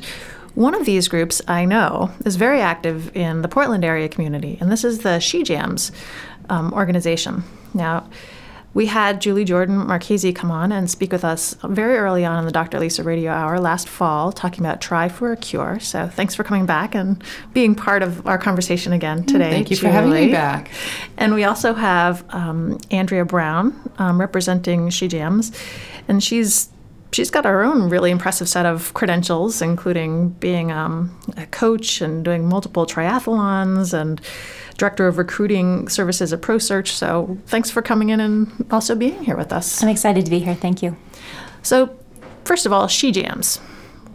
one of these groups I know is very active in the Portland area community, and this is the She Jams um, organization. Now, We had Julie Jordan Marchese come on and speak with us very early on in the Dr. Lisa Radio Hour last fall, talking about Try for a Cure. So thanks for coming back and being part of our conversation again today. Thank you for having me back. And we also have um, Andrea Brown um, representing She Jams, and she's she's got her own really impressive set of credentials, including being um, a coach and doing multiple triathlons and director of recruiting services at ProSearch. So thanks for coming in and also being here with us. I'm excited to be here. Thank you. So, first of all, She Jams.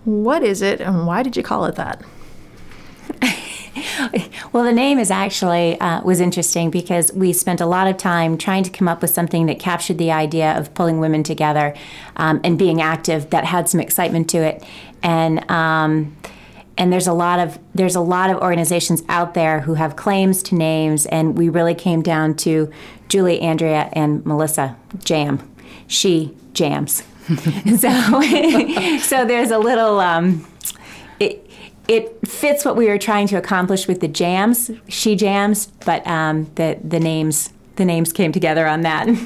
What is it, and why did you call it that? Well, the name is actually uh, was interesting because we spent a lot of time trying to come up with something that captured the idea of pulling women together um, and being active that had some excitement to it, and um, and there's a lot of there's a lot of organizations out there who have claims to names, and we really came down to Julie, Andrea, and Melissa Jam. She jams. so so there's a little. Um, it it fits what we were trying to accomplish with the jams, she jams, but um, the the names the names came together on that.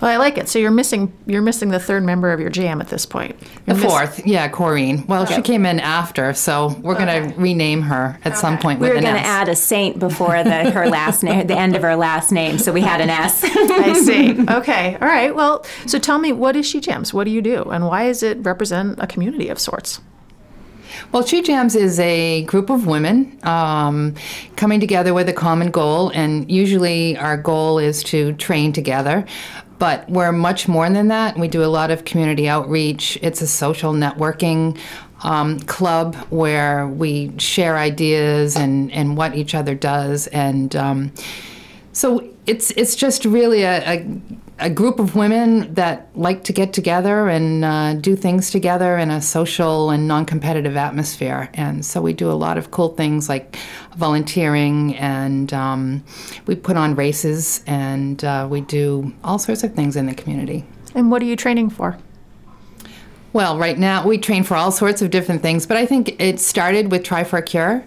Well, I like it. So you're missing you're missing the third member of your jam at this point. The You're miss- fourth, yeah, Corrine. Well, she came in after, so we're going to rename her at some point we with were an going to S. add a saint before the her last name, the end of her last name, so we had an S. I see. Okay. All right. Well, so tell me, what is She Jams? What do you do, and why does it represent a community of sorts? Well, She Jams is a group of women um, coming together with a common goal, and usually our goal is to train together. But we're much more than that. We do a lot of community outreach. It's a social networking um, club where we share ideas and, and what each other does. And um, so it's it's just really a, a, a group of women that like to get together and uh, do things together in a social and non-competitive atmosphere. And so we do a lot of cool things like volunteering, and um, we put on races, and uh, we do all sorts of things in the community. And what are you training for? Well, right now we train for all sorts of different things, but I think it started with Try for a Cure,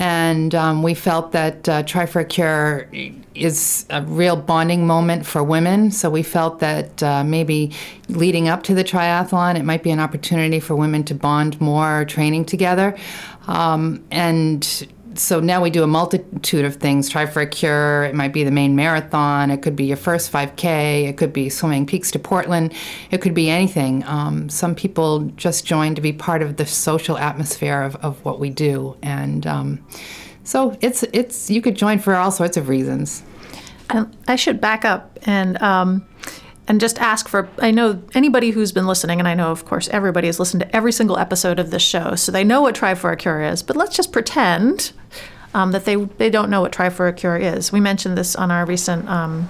and um, we felt that uh, Try for a Cure is a real bonding moment for women. So we felt that uh, maybe leading up to the triathlon, it might be an opportunity for women to bond more, training together, um, and so now we do a multitude of things. Try for a cure. It might be the Maine Marathon. It could be your first 5K. It could be swimming peaks to Portland. It could be anything. Um, some people just join to be part of the social atmosphere of, of what we do, and um, so it's it's you could join for all sorts of reasons. I should back up and um, and just ask for. I know anybody who's been listening, and I know, of course, everybody has listened to every single episode of this show, so they know what Try for a Cure is. But let's just pretend um, that they they don't know what Try for a Cure is. We mentioned this on our recent um,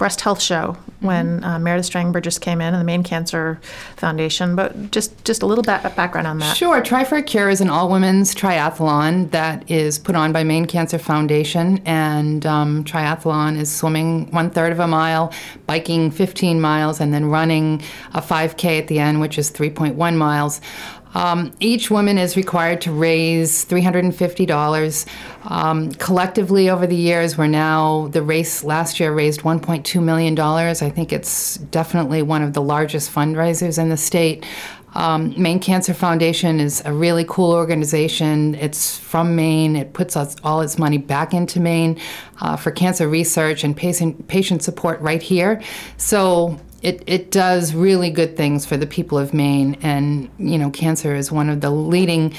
breast health show when uh, Meredith Strang Burgess came in and the Maine Cancer Foundation. But just just a little ba- background on that. Sure. Try for a Cure is an all women's triathlon that is put on by Maine Cancer Foundation. And um, triathlon is swimming one third of a mile, biking 15 miles, and then running a 5K at the end, which is 3.1 miles. Um, each woman is required to raise $350. Um, collectively, over the years, we're now, the race last year raised $1.2 million. I think it's definitely one of the largest fundraisers in the state. Um, Maine Cancer Foundation is a really cool organization. It's from Maine. It puts all its money back into Maine uh, for cancer research and patient, patient support right here. So it, it does really good things for the people of Maine. And, you know, cancer is one of the leading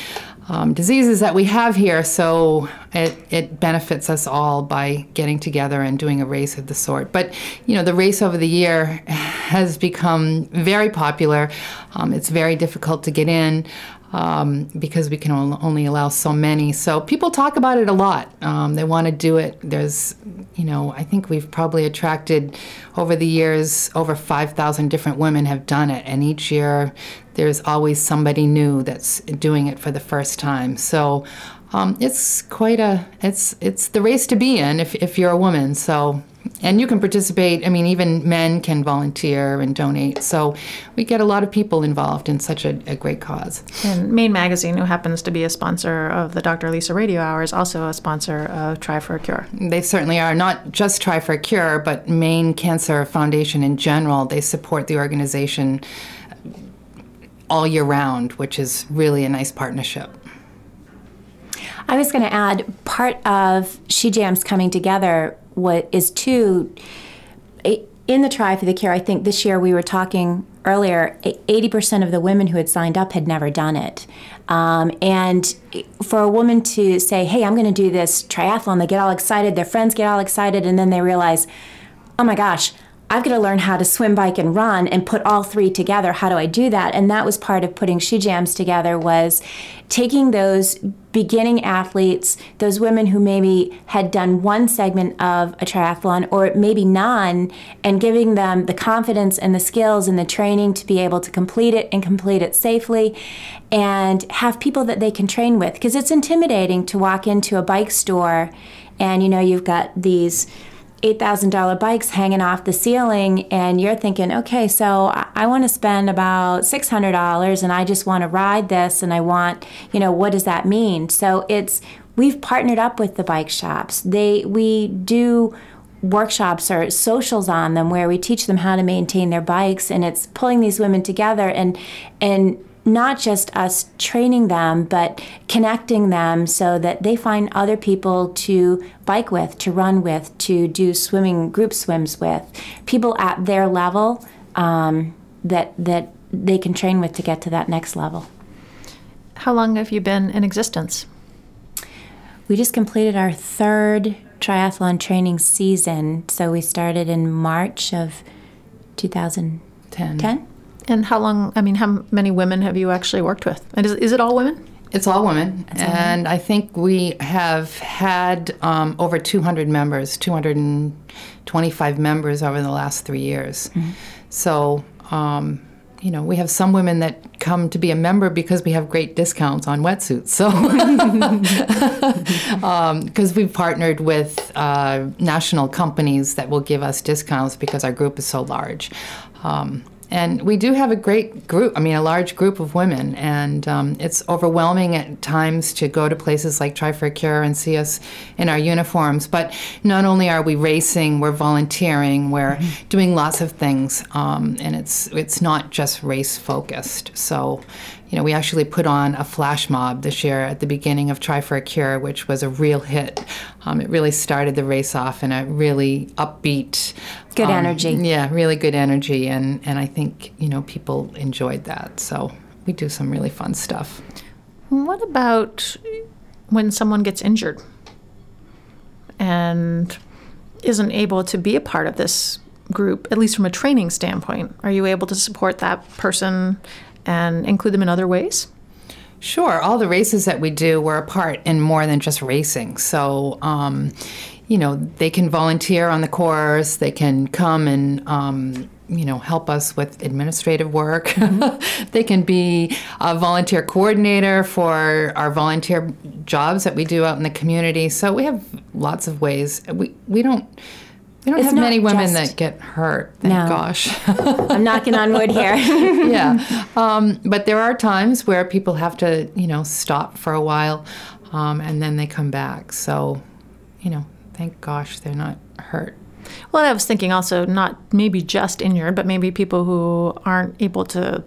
um, diseases that we have here. So it, it benefits us all by getting together and doing a race of the sort. But, you know, the race over the year has become very popular. Um, it's very difficult to get in. Um, because we can only allow so many. So people talk about it a lot. Um, they want to do it. There's, you know, I think we've probably attracted over the years over 5,000 different women have done it, and each year there's always somebody new that's doing it for the first time. So um, it's quite a it's it's the race to be in if if you're a woman. So and you can participate. I mean, even men can volunteer and donate. So we get a lot of people involved in such a, a, great cause. And Maine Magazine, who happens to be a sponsor of the Dr. Lisa Radio Hour, is also a sponsor of Try for a Cure. They certainly are. Not just Try for a Cure, but Maine Cancer Foundation in general. They support the organization all year round, which is really a nice partnership. I was going to add part of She Jams coming together what is too in the try for the cure i think this year we were talking earlier 80% of the women who had signed up had never done it um, and for a woman to say hey i'm going to do this triathlon they get all excited their friends get all excited and then they realize oh my gosh I've got to learn how to swim, bike, and run and put all three together. How do I do that? And that was part of putting She Jams together was taking those beginning athletes, those women who maybe had done one segment of a triathlon or maybe none, and giving them the confidence and the skills and the training to be able to complete it and complete it safely and have people that they can train with. Because it's intimidating to walk into a bike store and you know you've got these $8,000 bikes hanging off the ceiling, and you're thinking, okay, so I, want to spend about $600 and I just want to ride this and I want, you know, what does that mean? So it's, we've partnered up with the bike shops. They, we do workshops or socials on them where we teach them how to maintain their bikes and it's pulling these women together and and not just us training them, but connecting them so that they find other people to bike with, to run with, to do swimming group swims with, people at their level um, that that they can train with to get to that next level. How long have you been in existence? We just completed our third triathlon training season, so we started in March of 2010. 10? And how long, I mean, how many women have you actually worked with? And is, is it all women? It's all women. It's and I think we have had um, over 200 members, 225 members over the last three years. Mm-hmm. So, um, you know, we have some women that come to be a member because we have great discounts on wetsuits. So, because um, we've partnered with uh, national companies that will give us discounts because our group is so large. Um, and we do have a great group, I mean, a large group of women. And um, it's overwhelming at times to go to places like Try for a Cure and see us in our uniforms. But not only are we racing, we're volunteering, we're mm-hmm. doing lots of things. Um, and it's, it's not just race focused. So you know, we actually put on a flash mob this year at the beginning of Try for a Cure, which was a real hit. Um, it really started the race off in a really upbeat, good um, energy. Yeah, really good energy, and and I think you know people enjoyed that. So we do some really fun stuff. What about when someone gets injured and isn't able to be a part of this group, at least from a training standpoint? Are you able to support that person and include them in other ways? Sure. All the races that we do, we're a part in more than just racing. So, um, you know, they can volunteer on the course, they can come and, um, you know, help us with administrative work. Mm-hmm. they can be a volunteer coordinator for our volunteer jobs that we do out in the community. So we have lots of ways. We, we don't we don't it's have many women just, that get hurt. Thank no. gosh. I'm knocking on wood here. yeah, um, but there are times where people have to, you know, stop for a while, um, and then they come back. So, you know, thank gosh they're not hurt. Well, I was thinking also not maybe just injured, but maybe people who aren't able to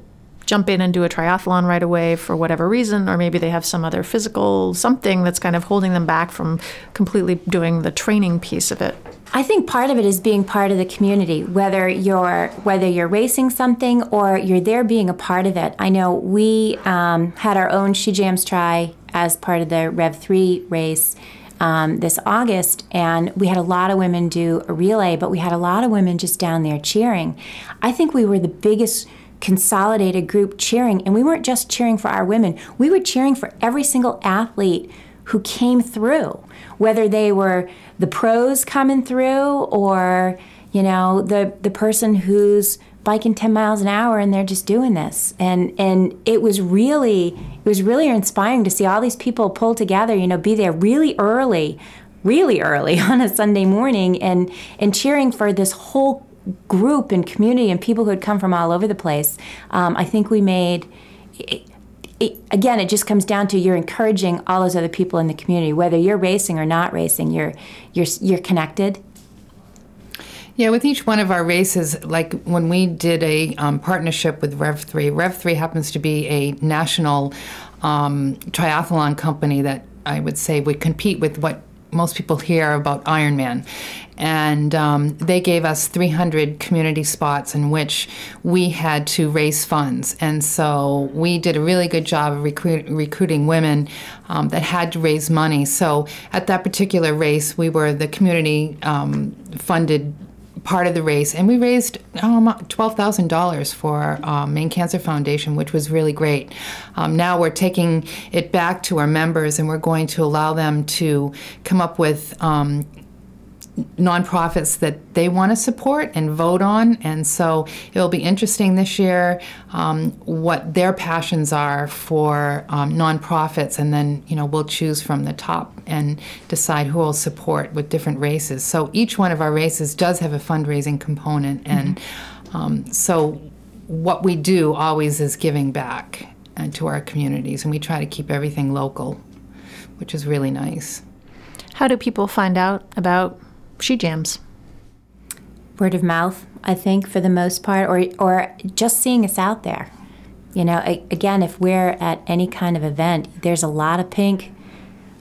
jump in and do a triathlon right away for whatever reason, or maybe they have some other physical something that's kind of holding them back from completely doing the training piece of it. I think part of it is being part of the community, whether you're whether you're racing something or you're there being a part of it. I know we um, had our own She Jams try as part of the Rev3 race. Um, this August, and we had a lot of women do a relay, but we had a lot of women just down there cheering. I think we were the biggest consolidated group cheering, and we weren't just cheering for our women, we were cheering for every single athlete who came through, whether they were the pros coming through or you know, the the person who's biking 10 miles an hour and they're just doing this. And and it was really it was really inspiring to see all these people pull together you know be there really early really early on a sunday morning and and cheering for this whole group and community and people who had come from all over the place. Um, i think we made it, again, it just comes down to you're encouraging all those other people in the community, whether you're racing or not racing. You're you're you're connected, Yeah, with each one of our races, like when we did a um, partnership with Rev3, Rev3 happens to be a national um, triathlon company that I would say would compete with what most people hear about Ironman. And um, they gave us 300 community spots in which we had to raise funds. And so we did a really good job of recruit, recruiting women um, that had to raise money. So at that particular race, we were the community um, funded part of the race, and we raised um, twelve thousand dollars for um, Maine Cancer Foundation, which was really great. Um, now we're taking it back to our members, and we're going to allow them to come up with. Nonprofits that they want to support and vote on. And so it'll be interesting this year um, what their passions are for um, nonprofits, and then you know we'll choose from the top and decide who will support with different races. So each one of our races does have a fundraising component, and um, so what we do always is giving back uh, to our communities, and we try to keep everything local, which is really nice. How do people find out about She Jams? word of mouth, I think, for the most part, or or just seeing us out there. You know, again, if we're at any kind of event, there's a lot of pink,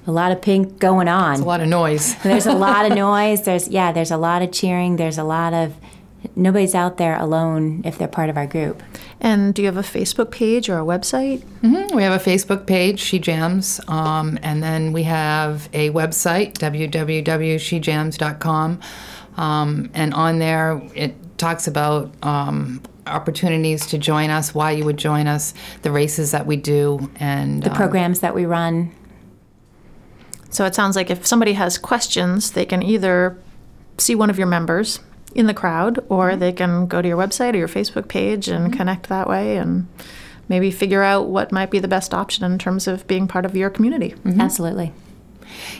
a lot of pink going on. A lot of noise. there's a lot of noise. There's yeah, there's a lot of cheering. There's a lot of nobody's out there alone if they're part of our group. And do you have a Facebook page or a website? Mhm. We have a Facebook page, She Jams, um, and then we have a website, www.shejams.com. Um, and on there, it talks about um, opportunities to join us, why you would join us, the races that we do, and The um, programs that we run. So it sounds like if somebody has questions, they can either see one of your members in the crowd or they can go to your website or your Facebook page and connect that way and maybe figure out what might be the best option in terms of being part of your community. Absolutely.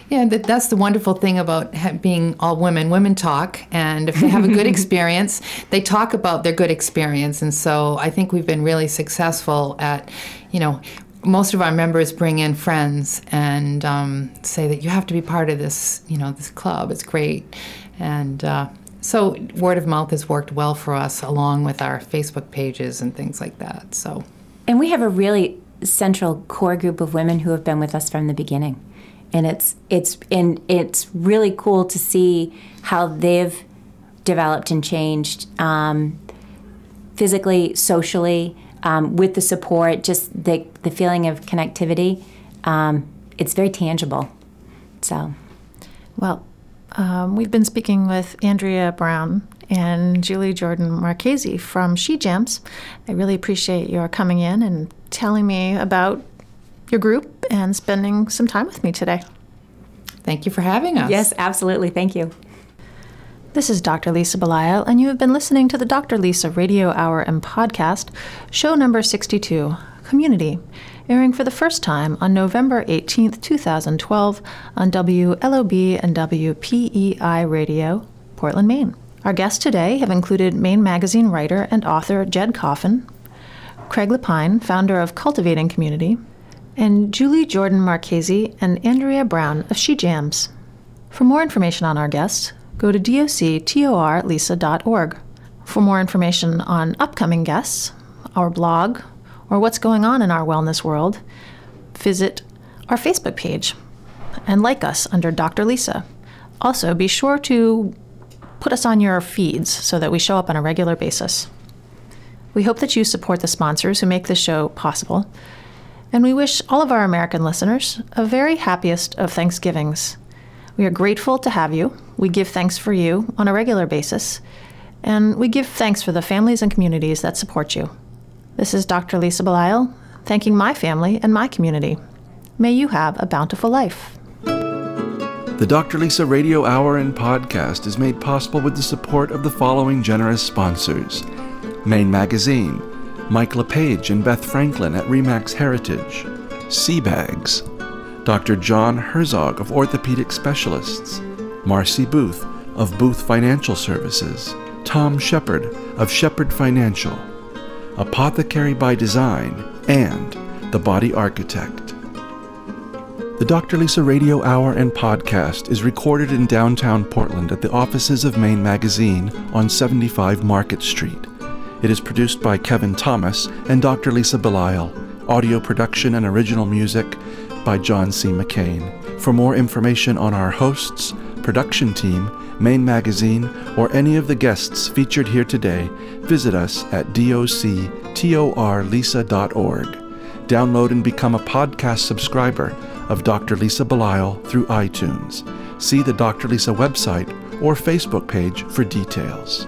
Yeah, that, that's the wonderful thing about ha- being all women. Women talk, and if they have a good experience, they talk about their good experience. And so I think we've been really successful at, you know, most of our members bring in friends and um, say that you have to be part of this, you know, this club. It's great, and uh, so word of mouth has worked well for us, along with our Facebook pages and things like that. So. And we have a really central core group of women who have been with us from the beginning. And it's it's and it's really cool to see how they've developed and changed um, physically, socially, um, with the support, just the the feeling of connectivity. Um, it's very tangible. So Well, um, we've been speaking with Andrea Brown and Julie Jordan Marchese from She Jams. I really appreciate your coming in and telling me about your group and spending some time with me today. Thank you for having us. yes, absolutely. Thank you. This is Dr. Lisa Belisle, and you have been listening to the Dr. Lisa Radio Hour and Podcast, show number 62, Community, airing for the first time on November 18th, 2012, on WLOB and WPEI Radio, Portland, Maine. Our guests today have included Maine Magazine writer and author Jed Coffin, Craig Lapine, founder of Cultivating Community, and Julie Jordan Marchese and Andrea Brown of She Jams. For more information on our guests, go to doctorlisa.org. For more information on upcoming guests, our blog, or what's going on in our wellness world, visit our Facebook page and like us under Dr. Lisa. Also, be sure to put us on your feeds so that we show up on a regular basis. We hope that you support the sponsors who make this show possible, and we wish all of our American listeners a very happiest of Thanksgivings. We are grateful to have you. We give thanks for you on a regular basis, and we give thanks for the families and communities that support you. This is Dr. Lisa Belisle, thanking my family and my community. May you have a bountiful life. The Dr. Lisa Radio Hour and podcast is made possible with the support of the following generous sponsors Maine Magazine, Mike LePage and Beth Franklin at Remax Heritage, Seabags, Dr. John Herzog of Orthopedic Specialists, Marcy Booth of Booth Financial Services, Tom Shepard of Shepard Financial, Apothecary by Design, and The Body Architect. The Dr. Lisa Radio Hour and podcast is recorded in downtown Portland at the offices of Maine Magazine on 75 Market Street. It is produced by Kevin Thomas and Dr. Lisa Belisle. Audio production and original music by John C. McCain. For more information on our hosts, production team, Maine Magazine, or any of the guests featured here today, visit us at doctorlisa.org. Download and become a podcast subscriber of Dr. Lisa Belisle through iTunes. See the Dr. Lisa website or Facebook page for details.